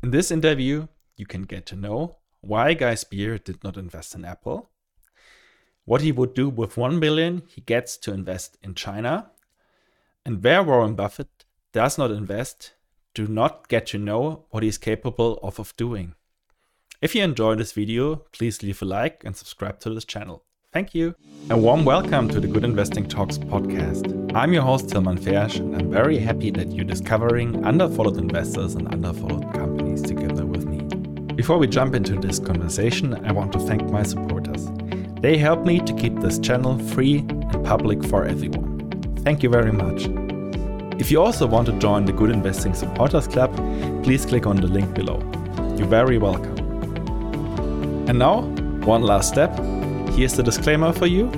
In this interview, you can get to know why Guy Spier did not invest in Apple, what he would do with 1 billion he gets to invest in China, and where Warren Buffett does not invest do not get to know what he is capable of, of doing. If you enjoyed this video, please leave a like and subscribe to this channel. Thank you. A warm welcome to the Good Investing Talks podcast. I'm your host, Tilman Fersch, and I'm very happy that you're discovering underfollowed investors and underfollowed companies together with me. Before we jump into this conversation, I want to thank my supporters. They help me to keep this channel free and public for everyone. Thank you very much. If you also want to join the Good Investing Supporters Club, please click on the link below. You're very welcome. And now, one last step here's the disclaimer for you.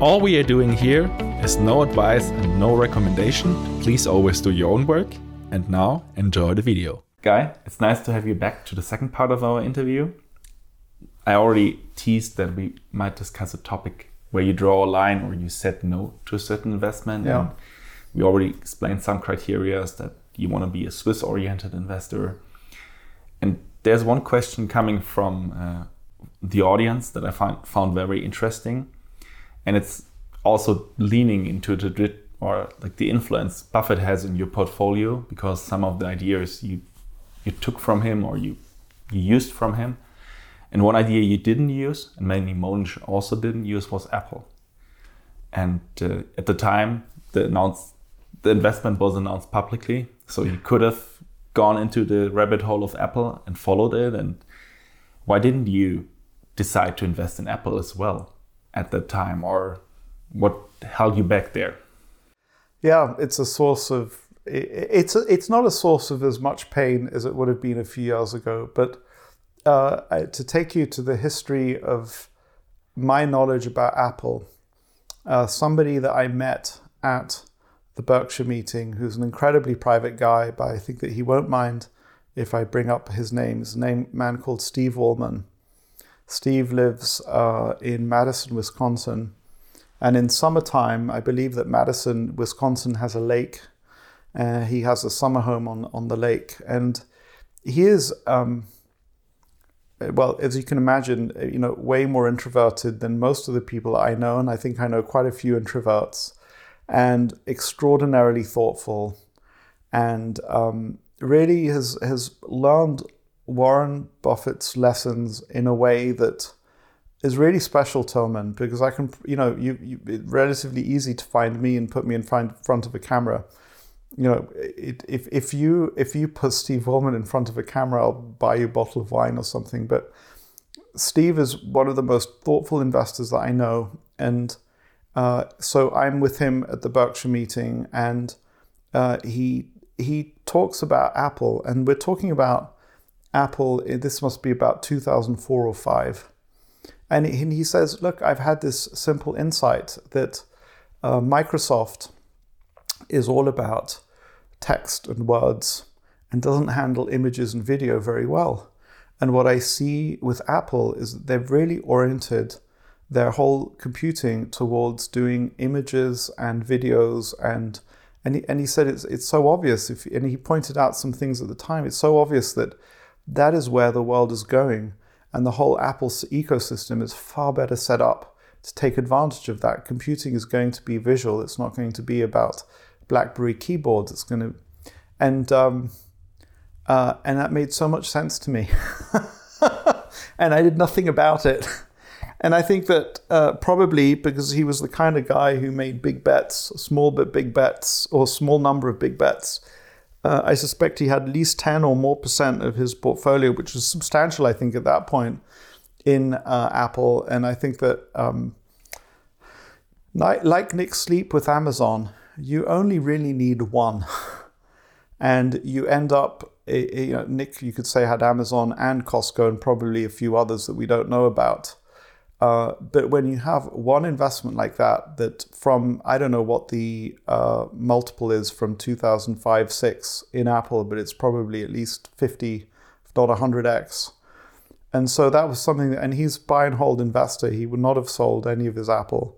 All we are doing here is no advice and no recommendation. Please always do your own work. And now, enjoy the video. Guy, it's nice to have you back to the second part of our interview. I already teased that we might discuss a topic where you draw a line or you said no to a certain investment. Yeah. And we already explained some criteria that you want to be a Swiss oriented investor. And there's one question coming from uh, the audience that I find found very interesting, and it's also leaning into the or like the influence Buffett has in your portfolio because some of the ideas you you took from him or you you used from him, and one idea you didn't use and mainly Mohnish also didn't use was Apple, and uh, at the time the announced the investment was announced publicly, so he could have gone into the rabbit hole of Apple and followed it. And why didn't you decide to invest in Apple as well at that time, or what held you back there? Yeah, it's a source of it's it's not a source of as much pain as it would have been a few years ago. But uh, to take you to the history of my knowledge about Apple, uh, somebody that I met at the Berkshire meeting, who's an incredibly private guy, but I think that he won't mind if I bring up his name. Is a name man called Steve Wallman. Steve lives uh, in Madison, Wisconsin. And in summertime, I believe that Madison, Wisconsin has a lake. Uh, he has a summer home on, on the lake. And he is, um, well, as you can imagine, you know, way more introverted than most of the people I know. And I think I know quite a few introverts. And extraordinarily thoughtful. And um, really has, has learned Warren Buffett's lessons in a way that is really special, Tilman, because I can, you know, you, you it's relatively easy to find me and put me in front of a camera. You know, it, if if you if you put Steve Wallman in front of a camera, I'll buy you a bottle of wine or something. But Steve is one of the most thoughtful investors that I know, and uh, so I'm with him at the Berkshire meeting, and uh, he he talks about Apple, and we're talking about Apple, eh, this must be about 2004 or 5. And he says, Look, I've had this simple insight that uh, Microsoft is all about text and words and doesn't handle images and video very well. And what I see with Apple is that they've really oriented their whole computing towards doing images and videos and and he, and he said it's it's so obvious if and he pointed out some things at the time it's so obvious that that is where the world is going. And the whole Apple ecosystem is far better set up to take advantage of that. Computing is going to be visual, it's not going to be about Blackberry keyboards. It's going to, and, um, uh, and that made so much sense to me. and I did nothing about it. And I think that uh, probably because he was the kind of guy who made big bets, small but big bets, or small number of big bets, uh, I suspect he had at least 10 or more percent of his portfolio, which was substantial, I think, at that point in uh, Apple. And I think that, um, like Nick Sleep with Amazon, you only really need one. and you end up, you know, Nick, you could say, had Amazon and Costco and probably a few others that we don't know about. Uh, but when you have one investment like that, that from I don't know what the uh, multiple is from 2005 6 in Apple, but it's probably at least 50, if not 100x. And so that was something, that, and he's buy and hold investor. He would not have sold any of his Apple.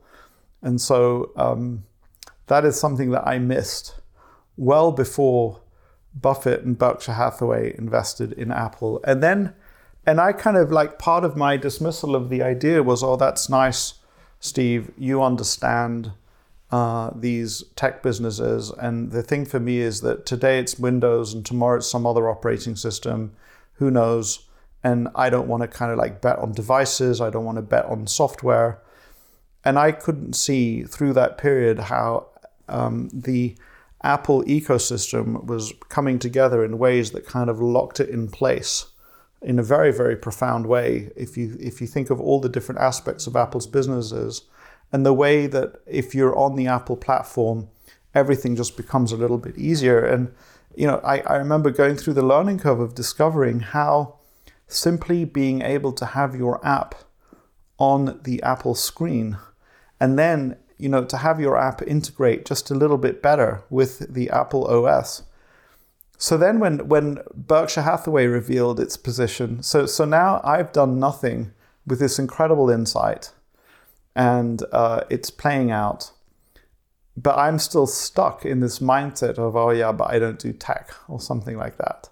And so um, that is something that I missed well before Buffett and Berkshire Hathaway invested in Apple. And then, and I kind of like part of my dismissal of the idea was, oh, that's nice, Steve. You understand uh, these tech businesses. And the thing for me is that today it's Windows and tomorrow it's some other operating system. Who knows? And I don't want to kind of like bet on devices, I don't want to bet on software. And I couldn't see through that period how um, the Apple ecosystem was coming together in ways that kind of locked it in place in a very, very profound way. If you if you think of all the different aspects of Apple's businesses, and the way that if you're on the Apple platform, everything just becomes a little bit easier. And you know, I, I remember going through the learning curve of discovering how simply being able to have your app on the Apple screen and then you know to have your app integrate just a little bit better with the Apple OS. So then when when Berkshire Hathaway revealed its position, so so now I've done nothing with this incredible insight and uh, it's playing out. But I'm still stuck in this mindset of, oh, yeah, but I don't do tech or something like that.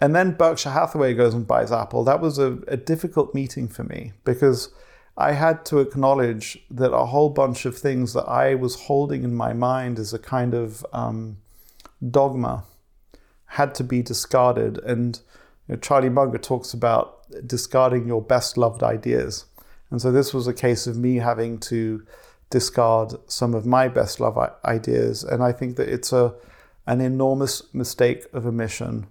And then Berkshire Hathaway goes and buys Apple. That was a, a difficult meeting for me because I had to acknowledge that a whole bunch of things that I was holding in my mind as a kind of um, dogma had to be discarded. And you know, Charlie Munger talks about discarding your best loved ideas. And so this was a case of me having to discard some of my best loved ideas. And I think that it's a an enormous mistake of omission.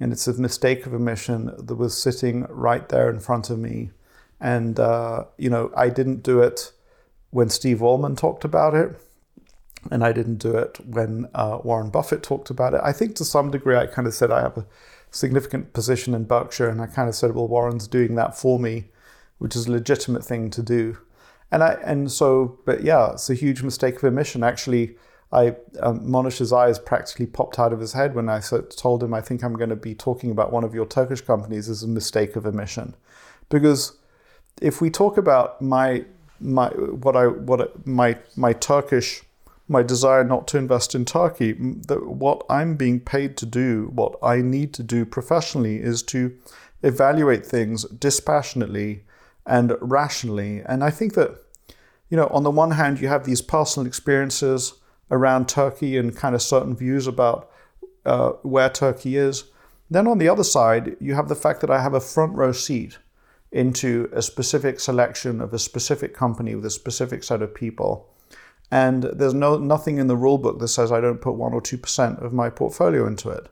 And it's a mistake of omission that was sitting right there in front of me. And, uh, you know, I didn't do it when Steve Wallman talked about it. And I didn't do it when uh, Warren Buffett talked about it. I think to some degree I kind of said I have a significant position in Berkshire. And I kind of said, well, Warren's doing that for me which is a legitimate thing to do. And I and so, but yeah, it's a huge mistake of omission. Actually, I um, Mohnish's eyes practically popped out of his head when I told him I think I'm going to be talking about one of your Turkish companies as a mistake of omission, because if we talk about my my what I what my my Turkish my desire not to invest in Turkey, that what I'm being paid to do, what I need to do professionally, is to evaluate things dispassionately and rationally. And I think that, you know, on the one hand, you have these personal experiences around Turkey and kind of certain views about uh, where Turkey is. Then on the other side, you have the fact that I have a front row seat into a specific selection of a specific company with a specific set of people. And there's no nothing in the rule book that says I don't put one or two percent of my portfolio into it.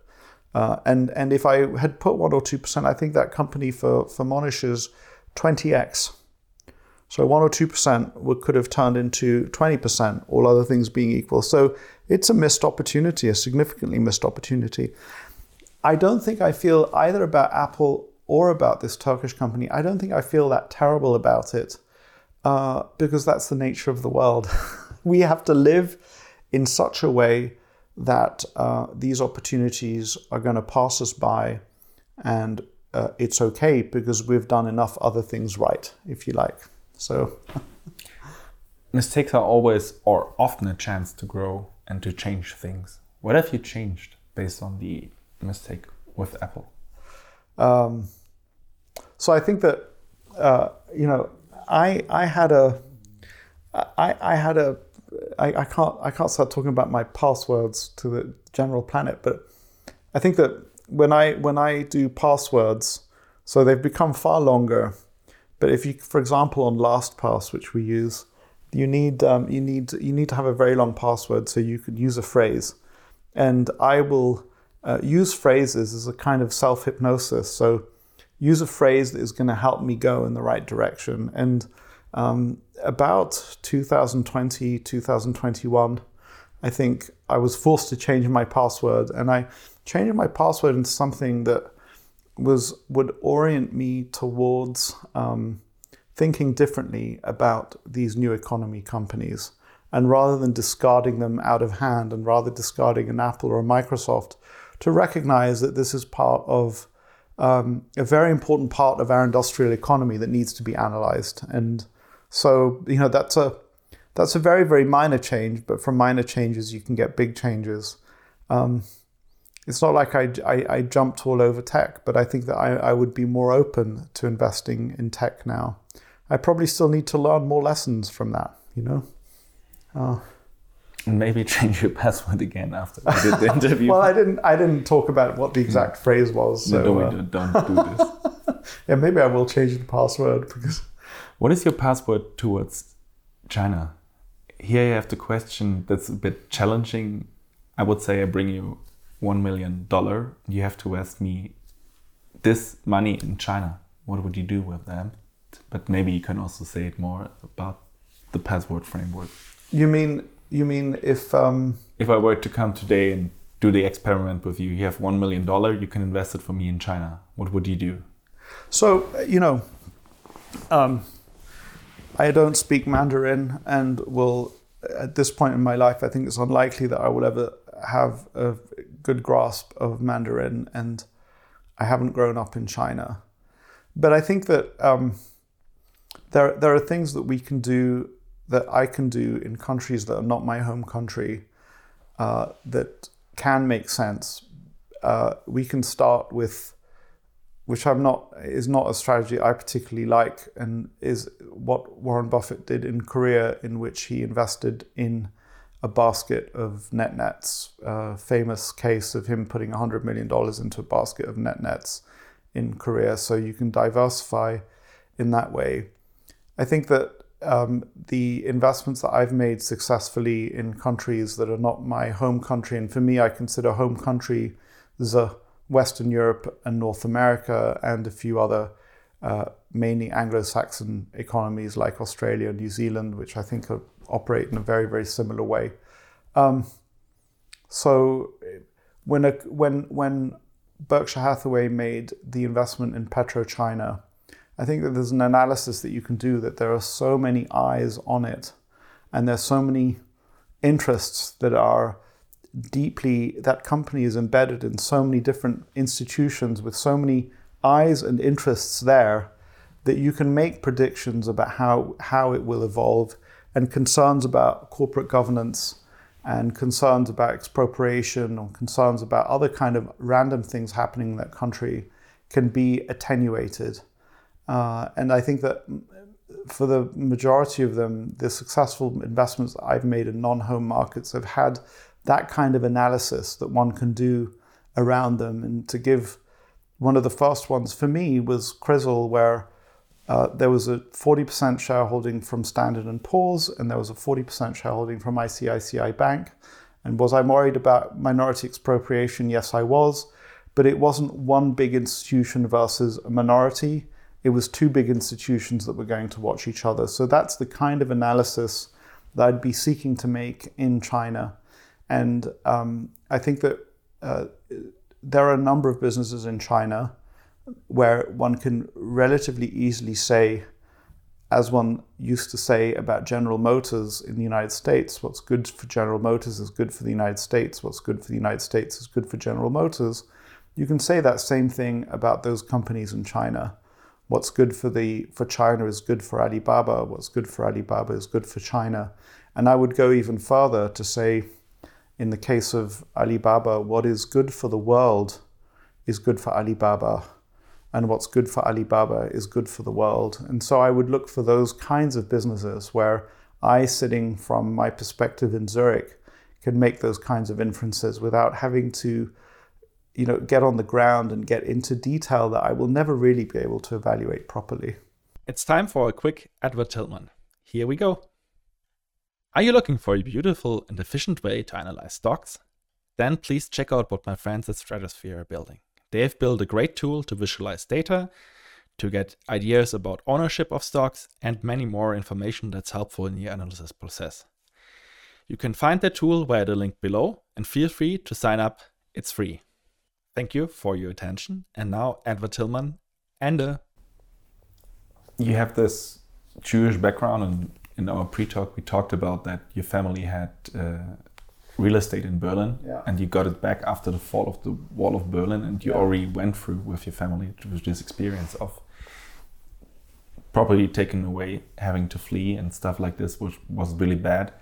Uh, and and if I had put one or two percent, I think that company for for Mohnish is 20x. So 1 or 2% would, could have turned into 20%, all other things being equal. So it's a missed opportunity, a significantly missed opportunity. I don't think I feel either about Apple or about this Turkish company, I don't think I feel that terrible about it uh, because that's the nature of the world. we have to live in such a way that uh, these opportunities are going to pass us by and uh, it's okay because we've done enough other things right, if you like. So, mistakes are always or often a chance to grow and to change things. What have you changed based on the mistake with Apple? Um, so I think that uh, you know I I had a I I had a I, I can't I can't start talking about my passwords to the general planet, but I think that when I when I do passwords, so they've become far longer. But if you, for example, on LastPass, which we use, you need um, you need you need to have a very long password so you can use a phrase, and I will uh, use phrases as a kind of self hypnosis. So use a phrase that is going to help me go in the right direction. And um, about 2020, 2021, I think I was forced to change my password, and I changed my password into something that was would orient me towards um, thinking differently about these new economy companies. And rather than discarding them out of hand, and rather discarding an Apple or a Microsoft, to recognize that this is part of um, a very important part of our industrial economy that needs to be analyzed. And so, you know, that's a that's a very very minor change, but from minor changes you can get big changes. Um, it's not like I, I, I, jumped all over tech, but I think that I, I would be more open to investing in tech now. I probably still need to learn more lessons from that, you know? Uh, Maybe change your password again after we did the interview. well, I didn't. I didn't talk about what the exact yeah. phrase was. So, no, uh, don't do this. yeah, maybe I will change the password because. What is your password towards China? Here you have the question that's a bit challenging. I would say I bring you one million dollar. You have to ask me this money in China. What would you do with them? But maybe you can also say it more about the password framework. You mean you mean if um, if I were to come today and do the experiment with you, you have one million dollar, you can invest it for me in China. What would you do? So you know, um, I don't speak Mandarin, and will at this point in my life, I think it's unlikely that I will ever have a good grasp of Mandarin, and I haven't grown up in China. But I think that um, there there are things that we can do that I can do in countries that are not my home country uh, that can make sense. Uh, we can start with, which I'm not is not a strategy I particularly like, and is what Warren Buffett did in Korea, in which he invested in a basket of net nets. A famous case of him putting $100 million into a basket of net nets in Korea. So you can diversify in that way. I think that um, the investments that I've made successfully in countries that are not my home country, and for me, I consider home country the Western Europe and North America and a few other uh, mainly Anglo-Saxon economies like Australia and New Zealand, which I think are, operate in a very very similar way. Um, so when a, when when Berkshire Hathaway made the investment in PetroChina I think that there's an analysis that you can do that there are so many eyes on it and there's so many interests that are deeply that company is embedded in so many different institutions with so many eyes and interests there that you can make predictions about how how it will evolve and concerns about corporate governance and concerns about expropriation or concerns about other kind of random things happening in that country can be attenuated uh, and I think that for the majority of them, the successful investments I've made in non home markets have had that kind of analysis that one can do around them. And to give one of the first ones for me was Crisil, where uh, there was a 40% shareholding from Standard & Poor's and there was a 40% shareholding from ICICI Bank. And was I worried about minority expropriation? Yes, I was. But it wasn't one big institution versus a minority it was two big institutions that were going to watch each other. So that's the kind of analysis that I'd be seeking to make in China. And um, I think that uh, there are a number of businesses in China where one can relatively easily say, as one used to say about General Motors in the United States, what's good for General Motors is good for the United States, what's good for the United States is good for General Motors. You can say that same thing about those companies in China what's good for the for China is good for Alibaba, what's good for Alibaba is good for China. And I would go even further to say, in the case of Alibaba, what is good for the world is good for Alibaba, and what's good for Alibaba is good for the world. And so I would look for those kinds of businesses where I, sitting from my perspective in Zurich, can make those kinds of inferences without having to you know, get on the ground and get into detail that I will never really be able to evaluate properly. It's time for a quick advertisement. Here we go. Are you looking for a beautiful and efficient way to analyze stocks? Then please check out what my friends at Stratosphere are building. They have built a great tool to visualize data, to get ideas about ownership of stocks, and many more information that's helpful in your analysis process. You can find their tool via the link below and feel free to sign up. It's free. Thank you for your attention. And now, Edward Tillman, Ende. You have this Jewish background, and in our pre-talk, we talked about that your family had uh, real estate in Berlin, yeah. and you got it back after the fall of the wall of Berlin, and you yeah. already went through with your family with this experience of property taken away, having to flee, and stuff like this, which was really bad.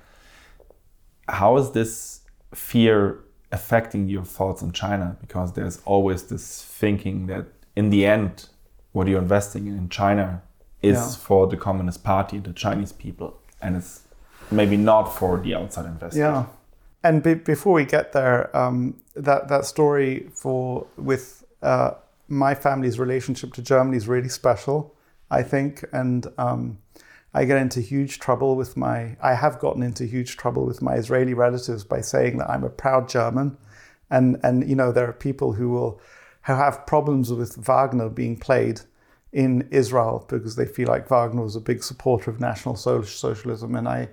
How is this fear affecting your thoughts on China because there's always this thinking that in the end, what you're investing in China is yeah. for the Communist Party, the Chinese people, and it's maybe not for the outside investors. Yeah, and be- before we get there, um, that that story for with uh, my family's relationship to Germany is really special, I think, and um, I get into huge trouble with my. I have gotten into huge trouble with my Israeli relatives by saying that I'm a proud German, and and you know there are people who will who have problems with Wagner being played in Israel because they feel like Wagner was a big supporter of National Socialism, and I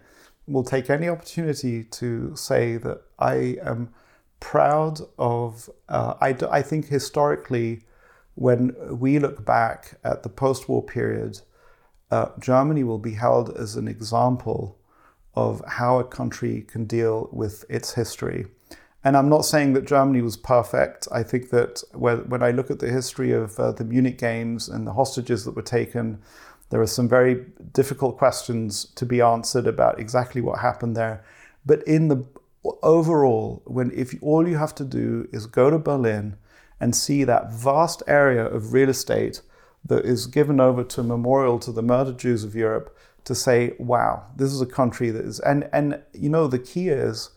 will take any opportunity to say that I am proud of. Uh, I, I think historically, when we look back at the post war period, uh, Germany will be held as an example of how a country can deal with its history. And I'm not saying that Germany was perfect. I think that when, I look at the history of uh, the Munich Games and the hostages that were taken, there are some very difficult questions to be answered about exactly what happened there. But in the overall, when if all you have to do is go to Berlin and see that vast area of real estate that is given over to memorial to the murdered Jews of Europe, to say, "Wow, this is a country that is," and and you know the key is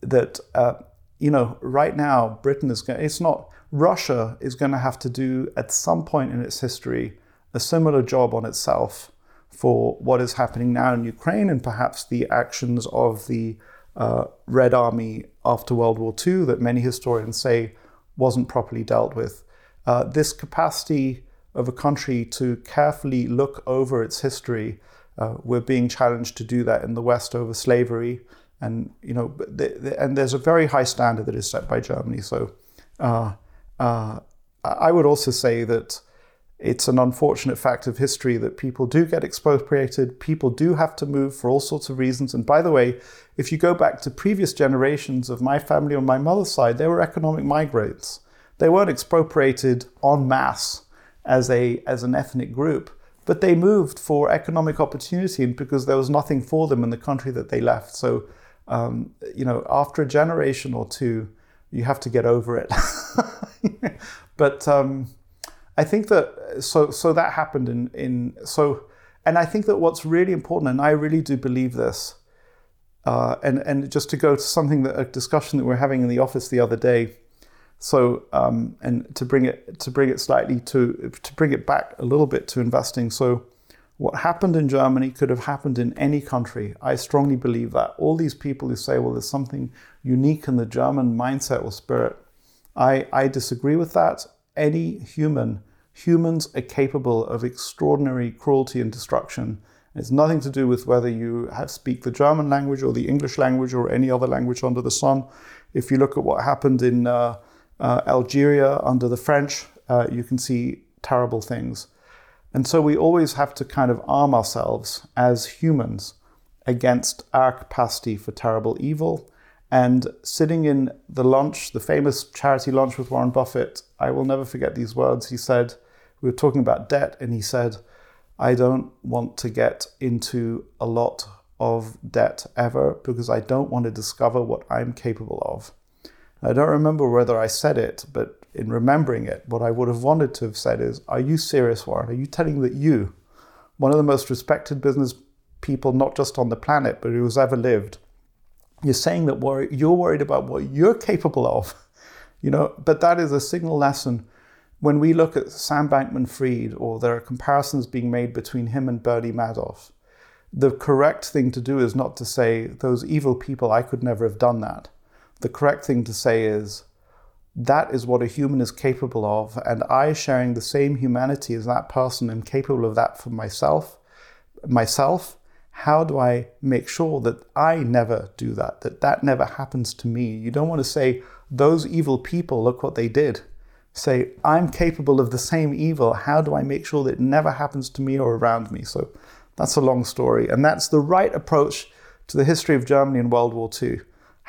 that uh, you know right now Britain is going. It's not Russia is going to have to do at some point in its history a similar job on itself for what is happening now in Ukraine and perhaps the actions of the uh, Red Army after World War II that many historians say wasn't properly dealt with. Uh, this capacity of a country to carefully look over its history, uh, we're being challenged to do that in the West over slavery, and you know, the, the, and there's a very high standard that is set by Germany. So, uh, uh, I would also say that it's an unfortunate fact of history that people do get expropriated, people do have to move for all sorts of reasons. And by the way, if you go back to previous generations of my family on my mother's side, they were economic migrants. They weren't expropriated en masse as, a, as an ethnic group, but they moved for economic opportunity because there was nothing for them in the country that they left. So, um, you know, after a generation or two, you have to get over it. but, um, I think that so so that happened in in so, and I think that what's really important, and I really do believe this, uh, and and just to go to something that a discussion that we are having in the office the other day. So um, and to bring it to bring it slightly to to bring it back a little bit to investing. So what happened in Germany could have happened in any country. I strongly believe that. All these people who say, well, there's something unique in the German mindset or spirit, I, I disagree with that any human, humans are capable of extraordinary cruelty and destruction. It's nothing to do with whether you have, speak the German language or the English language or any other language under the sun. If you look at what happened in uh, uh, Algeria under the French, uh, you can see terrible things. And so we always have to kind of arm ourselves as humans against our capacity for terrible evil and sitting in the lunch, the famous charity lunch with Warren Buffett, I will never forget these words. He said, We were talking about debt, and he said, I don't want to get into a lot of debt ever because I don't want to discover what I'm capable of. I don't remember whether I said it, but in remembering it, what I would have wanted to have said is, Are you serious, Warren? Are you telling that you, one of the most respected business people, not just on the planet, but who has ever lived, you're saying that you're worried about what you're capable of, you know. But that is a signal lesson. When we look at Sam Bankman-Fried, or there are comparisons being made between him and Bernie Madoff, the correct thing to do is not to say those evil people. I could never have done that. The correct thing to say is that is what a human is capable of, and I, sharing the same humanity as that person, am capable of that for myself. Myself how do I make sure that I never do that, that that never happens to me? You don't want to say, those evil people, look what they did. Say, I'm capable of the same evil. How do I make sure that it never happens to me or around me? So that's a long story. And that's the right approach to the history of Germany in World War II.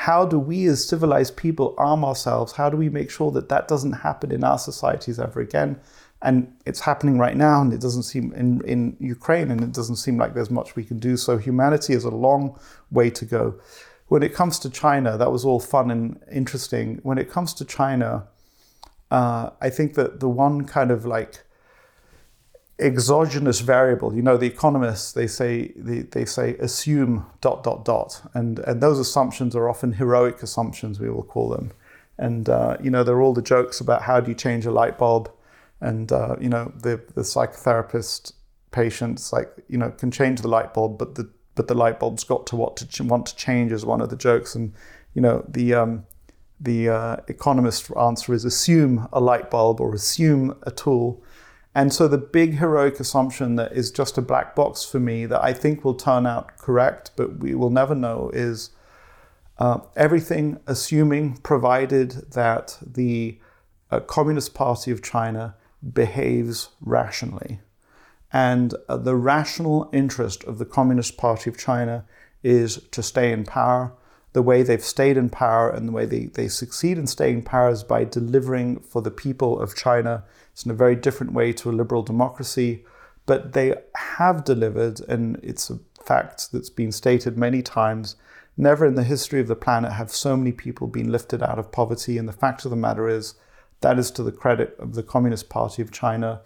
How do we as civilized people arm ourselves? How do we make sure that that doesn't happen in our societies ever again? and it's happening right now and it doesn't seem in, in ukraine and it doesn't seem like there's much we can do so humanity is a long way to go when it comes to China, that was all fun and interesting. When it comes to China, uh, I think that the one kind of like exogenous variable, you know, the economists they say they, they say assume dot dot dot, and and those assumptions are often heroic assumptions, we will call them, and uh, you know, there are all the jokes about how do you change a light bulb, and uh, you know, the the psychotherapist patients like you know can change the light bulb, but the but the light bulb's got to what to ch- want to change is one of the jokes, and you know the um, the uh, economist answer is assume a light bulb or assume a tool. And so the big heroic assumption that is just a black box for me that I think will turn out correct, but we will never know is uh, everything assuming provided that the uh, Communist Party of China behaves rationally. And uh, the rational interest of the Communist Party of China is to stay in power. The way they've stayed in power and the way they, they succeed in staying in power is by delivering for the people of China. It's in a very different way to a liberal democracy, but they have delivered, and it's a fact that's been stated many times. Never in the history of the planet have so many people been lifted out of poverty. And the fact of the matter is, that is to the credit of the Communist Party of China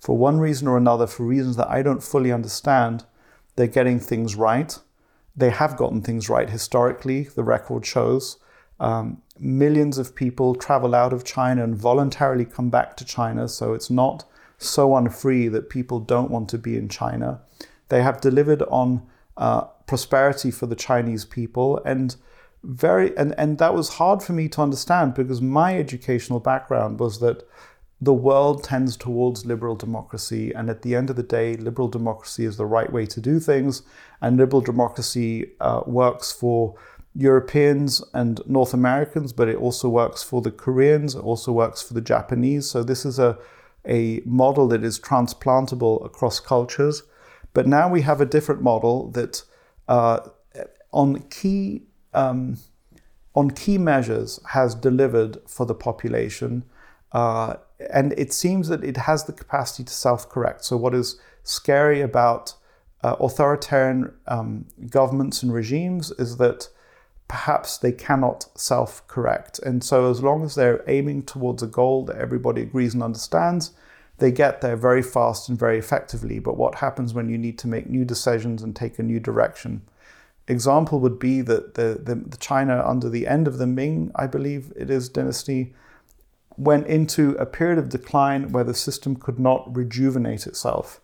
for one reason or another, for reasons that I don't fully understand, they're getting things right. They have gotten things right historically, the record shows. Um, millions of people travel out of China and voluntarily come back to China, so it's not so unfree that people don't want to be in China. They have delivered on uh, prosperity for the Chinese people and very and, and that was hard for me to understand because my educational background was that the world tends towards liberal democracy, and at the end of the day, liberal democracy is the right way to do things, and liberal democracy uh, works for Europeans and North Americans, but it also works for the Koreans, it also works for the Japanese. So this is a, a model that is transplantable across cultures. But now we have a different model that uh, on key um, on key measures has delivered for the population. Uh, and it seems that it has the capacity to self correct. So, what is scary about uh, authoritarian um, governments and regimes is that perhaps they cannot self correct. And so, as long as they're aiming towards a goal that everybody agrees and understands, they get there very fast and very effectively. But what happens when you need to make new decisions and take a new direction? Example would be that the, the, the China under the end of the Ming, I believe it is, dynasty went into a period of decline where the system could not rejuvenate itself.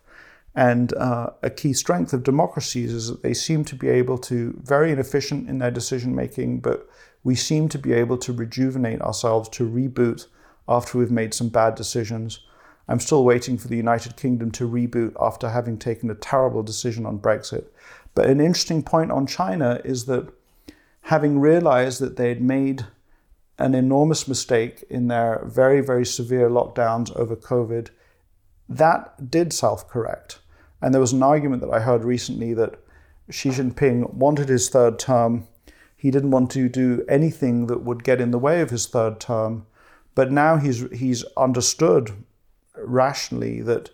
And uh, a key strength of democracies is that they seem to be able to, very inefficient in their decision making, but we seem to be able to rejuvenate ourselves, to reboot after we've made some bad decisions. I'm still waiting for the United Kingdom to reboot after having taken a terrible decision on Brexit. But an interesting point on China is that having realized that they had made an enormous mistake in their very, very severe lockdowns over COVID. That did self correct. And there was an argument that I heard recently that Xi Jinping wanted his third term. He didn't want to do anything that would get in the way of his third term. But now he's, he's understood rationally that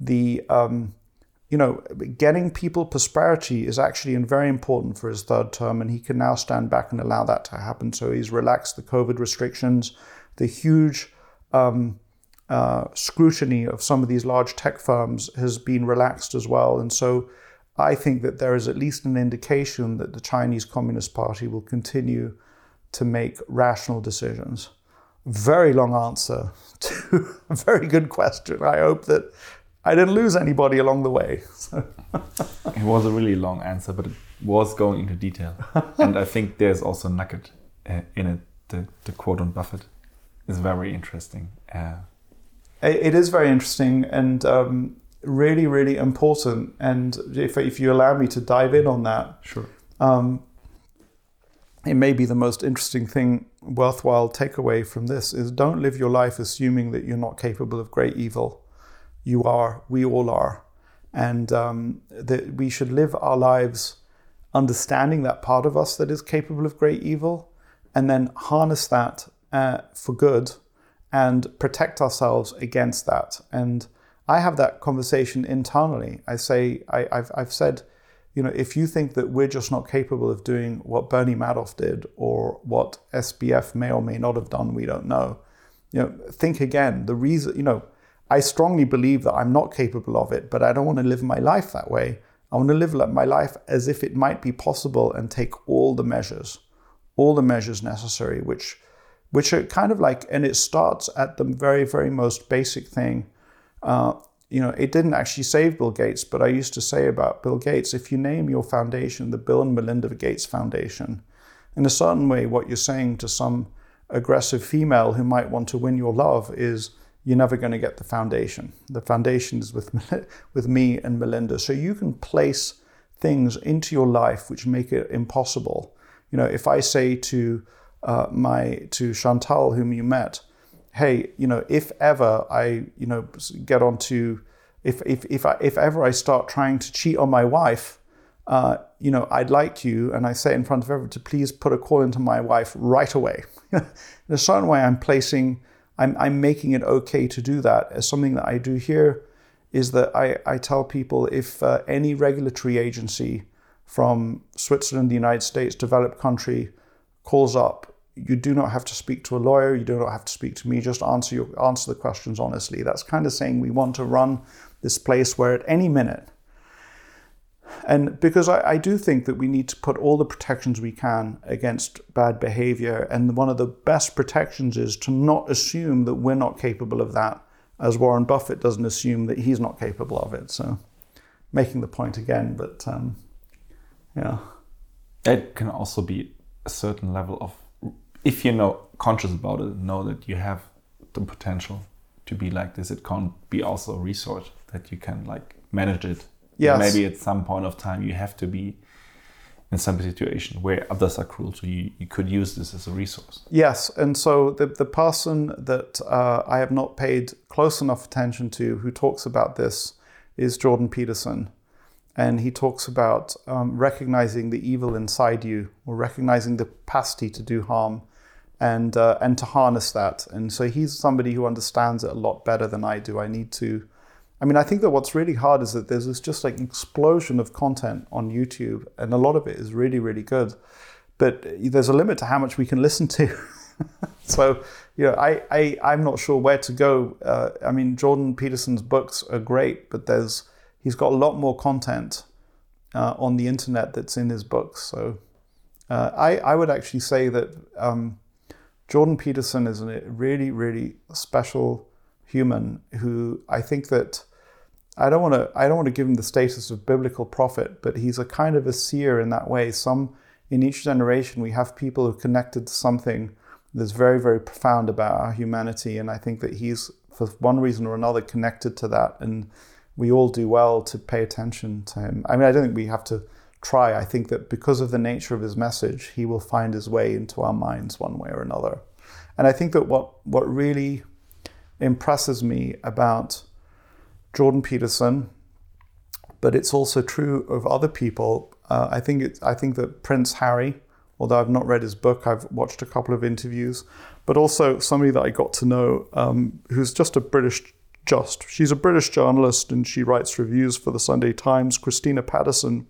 the um, you know, getting people prosperity is actually very important for his third term, and he can now stand back and allow that to happen. So he's relaxed the COVID restrictions, the huge um, uh, scrutiny of some of these large tech firms has been relaxed as well. And so I think that there is at least an indication that the Chinese Communist Party will continue to make rational decisions. Very long answer to a very good question. I hope that I didn't lose anybody along the way. So. it was a really long answer, but it was going into detail. and I think there's also a nugget uh, in it. The, the quote on Buffett is very interesting. Uh, it is very interesting and um, really, really important. And if, if you allow me to dive in on that, sure. Um, it may be the most interesting thing, worthwhile takeaway from this is don't live your life assuming that you're not capable of great evil you are, we all are. And um, that we should live our lives understanding that part of us that is capable of great evil and then harness that uh, for good and protect ourselves against that. And I have that conversation internally. I say, I, have I've said you know, if you think that we're just not capable of doing what Bernie Madoff did or what SBF may or may not have done, we don't know. You know, think again. The reason, you know, I strongly believe that I'm not capable of it, but I don't want to live my life that way. I want to live my life as if it might be possible and take all the measures, all the measures necessary, which, which are kind of like, and it starts at the very, very most basic thing. Uh, you know, it didn't actually save Bill Gates, but I used to say about Bill Gates if you name your foundation the Bill and Melinda Gates Foundation, in a certain way, what you're saying to some aggressive female who might want to win your love is you're never going to get the foundation. The foundation is with, with me and Melinda. So you can place things into your life which make it impossible. You know, if I say to uh, my to Chantal, whom you met, hey, you know, if ever I, you know, get onto, if if if I, if ever I start trying to cheat on my wife, uh, you know, I'd like you, and I say in front of everyone to please put a call into my wife right away. in a certain way, I'm placing, I'm I'm making it okay to do that. As something that I do here is that I I tell people if uh, any regulatory agency from Switzerland, the United States, developed country calls up you do not have to speak to a lawyer. You do not have to speak to me. Just answer your answer the questions honestly. That's kind of saying we want to run this place where at any minute, and because I, I do think that we need to put all the protections we can against bad behavior, and one of the best protections is to not assume that we're not capable of that, as Warren Buffett doesn't assume that he's not capable of it. So, making the point again, but um, yeah, it can also be a certain level of if you're know conscious about it, know that you have the potential to be like this. It can't be also a resource that you can like manage it. yeah Maybe at some point of time you have to be in some situation where others are cruel to you. You could use this as a resource. Yes, and so the the person that uh, I have not paid close enough attention to who talks about this is Jordan Peterson. And he talks about um, recognizing the evil inside you or recognizing the capacity to do harm and uh, and to harness that. And so he's somebody who understands it a lot better than I do. I need to. I mean, I think that what's really hard is that there's this just like explosion of content on YouTube, and a lot of it is really, really good. But there's a limit to how much we can listen to. so, you know, I, I, I'm not sure where to go. Uh, I mean, Jordan Peterson's books are great, but there's he's got a lot more content uh, on the internet that's in his books. So, uh, I, I would actually say that um, Jordan Peterson is a really, really special human who I think that I don't want to I don't want to give him the status of biblical prophet, but he's a kind of a seer in that way. Some in each generation we have people who are connected to something that's very, very profound about our humanity. And I think that he's for one reason or another connected to that. And we all do well to pay attention to him. I mean, I don't think we have to try. I think that because of the nature of his message, he will find his way into our minds one way or another. And I think that what, what really impresses me about Jordan Peterson, but it's also true of other people. Uh, I think it's, I think that Prince Harry, although I've not read his book, I've watched a couple of interviews, but also somebody that I got to know um, who's just a British just. She's a British journalist and she writes reviews for the Sunday Times. Christina Patterson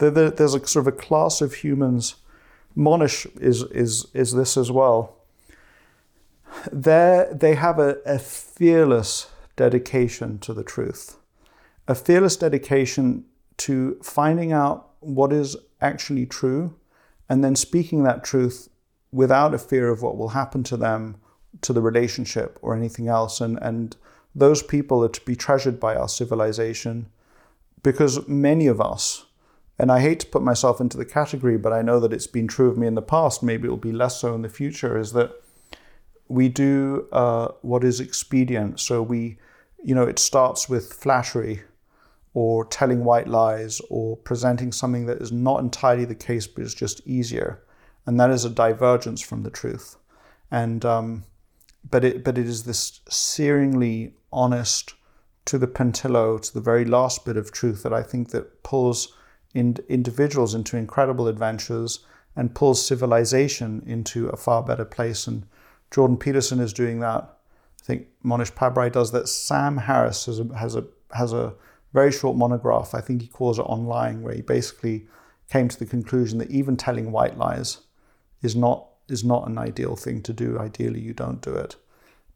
there's a sort of a class of humans. Mohnish is is is this as well. There they have a, a fearless dedication to the truth, a fearless dedication to finding out what is actually true, and then speaking that truth without a fear of what will happen to them, to the relationship, or anything else. And and those people are to be treasured by our civilization, because many of us and I hate to put myself into the category, but I know that it's been true of me in the past. Maybe it will be less so in the future. Is that we do uh, what is expedient. So we, you know, it starts with flattery or telling white lies or presenting something that is not entirely the case but is just easier. And that is a divergence from the truth. And, um, but, it, but it is this searingly honest to the pentillo, to the very last bit of truth that I think that pulls in individuals into incredible adventures and pulls civilization into a far better place. And Jordan Peterson is doing that. I think Mohnish Pabrai does that. Sam Harris has a, has a, has a very short monograph. I think he calls it online, where he basically came to the conclusion that even telling white lies is not is not an ideal thing to do. Ideally, you don't do it.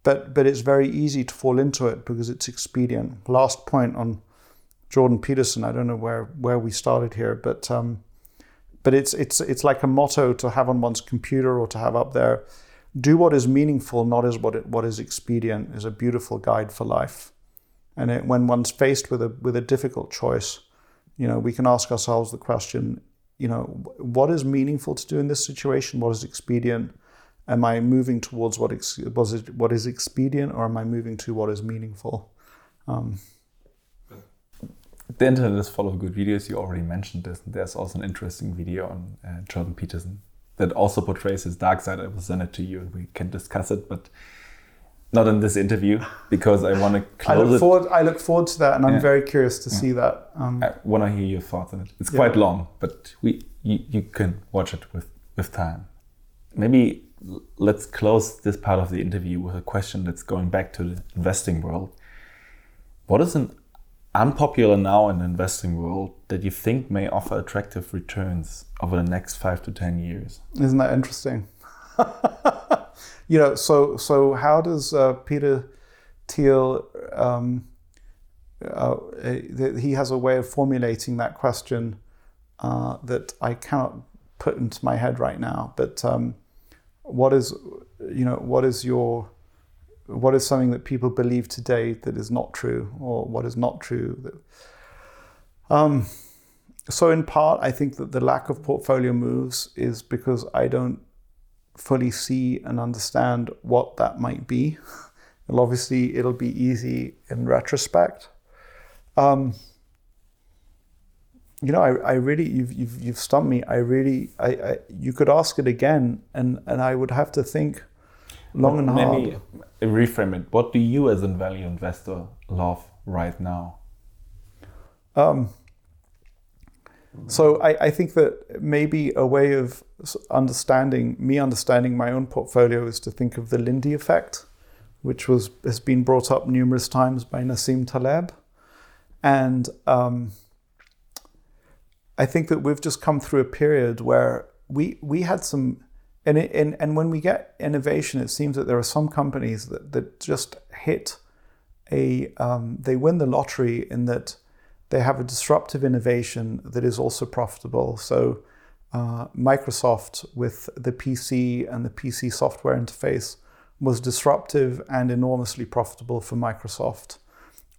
But but it's very easy to fall into it because it's expedient. Last point on Jordan Peterson. I don't know where where we started here, but um, but it's it's it's like a motto to have on one's computer or to have up there. Do what is meaningful, not as what it, what is expedient, is a beautiful guide for life. And it, when one's faced with a with a difficult choice, you know, we can ask ourselves the question, you know, what is meaningful to do in this situation? What is expedient? Am I moving towards what ex, what is expedient, or am I moving to what is meaningful? Um, the internet is full of good videos. You already mentioned this. There's also an interesting video on uh, Jordan Peterson that also portrays his dark side. I will send it to you and we can discuss it, but not in this interview because I want to close I look it. forward. I look forward to that, and I'm Yeah. very curious to Yeah. see that. Um, I want to hear your thoughts on it. It's Yeah. quite long, but we you, you can watch it with with time. Maybe let's close this part of the interview with a question that's going back to the investing world. What is an unpopular now in the investing world that you think may offer attractive returns over the next five to ten years? Isn't that interesting? you know, so so how does uh, Peter Thiel? Um, uh, eh, he has a way of formulating that question uh, that I cannot put into my head right now. But um, what is, you know, what is your, what is something that people believe today that is not true, or what is not true? Um, so in part, I think that the lack of portfolio moves is because I don't fully see and understand what that might be. Well, obviously, it'll be easy in retrospect. Um, you know, I, I really you've, you've you've stumped me. I really I, I you could ask it again, and and I would have to think long and hard. Maybe reframe it. What do you, as a value investor, love right now? Um, so I, I think that maybe a way of understanding me understanding my own portfolio is to think of the Lindy effect, which was has been brought up numerous times by Nassim Taleb, and um, I think that we've just come through a period where we we had some. And, it, and and when we get innovation, it seems that there are some companies that, that just hit a um, they win the lottery in that they have a disruptive innovation that is also profitable. So, uh, Microsoft with the PC and the PC software interface was disruptive and enormously profitable for Microsoft.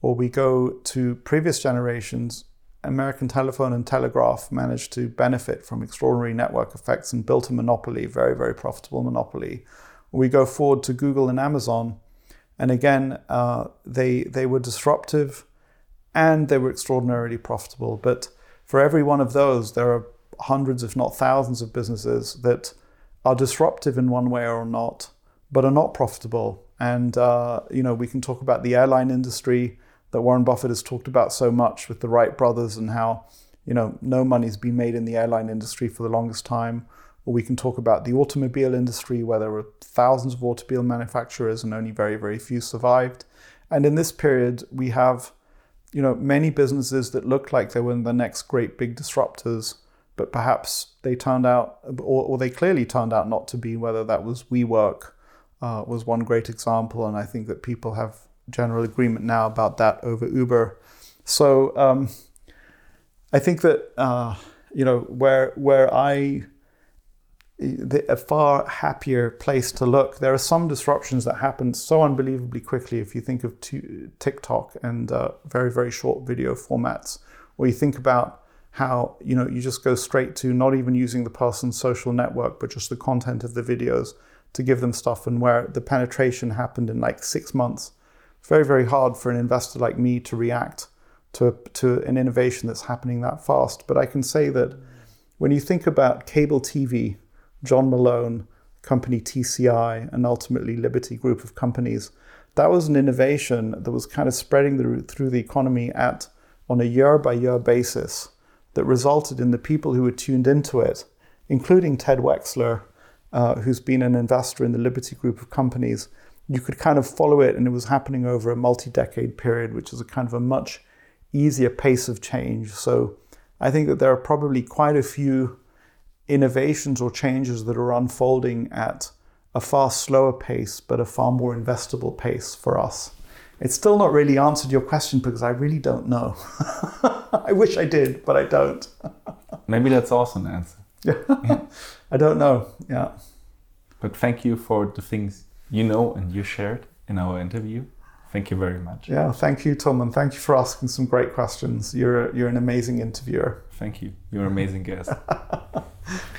Or we go to previous generations, American Telephone and Telegraph managed to benefit from extraordinary network effects and built a monopoly, very, very profitable monopoly. We go forward to Google and Amazon, and again, uh, they they were disruptive and they were extraordinarily profitable. But for every one of those, there are hundreds, if not thousands, of businesses that are disruptive in one way or not, but are not profitable. And uh, you know, we can talk about the airline industry that Warren Buffett has talked about so much with the Wright brothers and how you know no money's been made in the airline industry for the longest time. Or we can talk about the automobile industry where there were thousands of automobile manufacturers and only very, very few survived. And in this period, we have you know, many businesses that looked like they were the next great big disruptors, but perhaps they turned out, or, or they clearly turned out not to be. Whether that was WeWork uh, was one great example, and I think that people have general agreement now about that over Uber. So um, I think that uh, you know where where I a far happier place to look. There are some disruptions that happen so unbelievably quickly. If you think of TikTok and uh, very very short video formats, or you think about how you know you just go straight to not even using the person's social network, but just the content of the videos to give them stuff, and where the penetration happened in like six months. It's very very hard for an investor like me to react to to an innovation that's happening that fast. But I can say that when you think about cable TV John Malone, company TCI, and ultimately Liberty Group of companies. That was an innovation that was kind of spreading the, through the economy at on a year by year basis that resulted in the people who were tuned into it, including Ted Weschler, uh, who's been an investor in the Liberty Group of companies. You could kind of follow it, and it was happening over a multi decade period, which is a kind of a much easier pace of change. So I think that there are probably quite a few innovations or changes that are unfolding at a far slower pace, but a far more investable pace for us. It's still not really answered your question because I really don't know. I wish I did, but I don't. Maybe that's also an answer. Yeah. I don't know. Yeah. But thank you for the things you know and you shared in our interview. Thank you very much. Yeah, thank you, Tom, and thank you for asking some great questions. You're you're an amazing interviewer. Thank you. You're an amazing guest.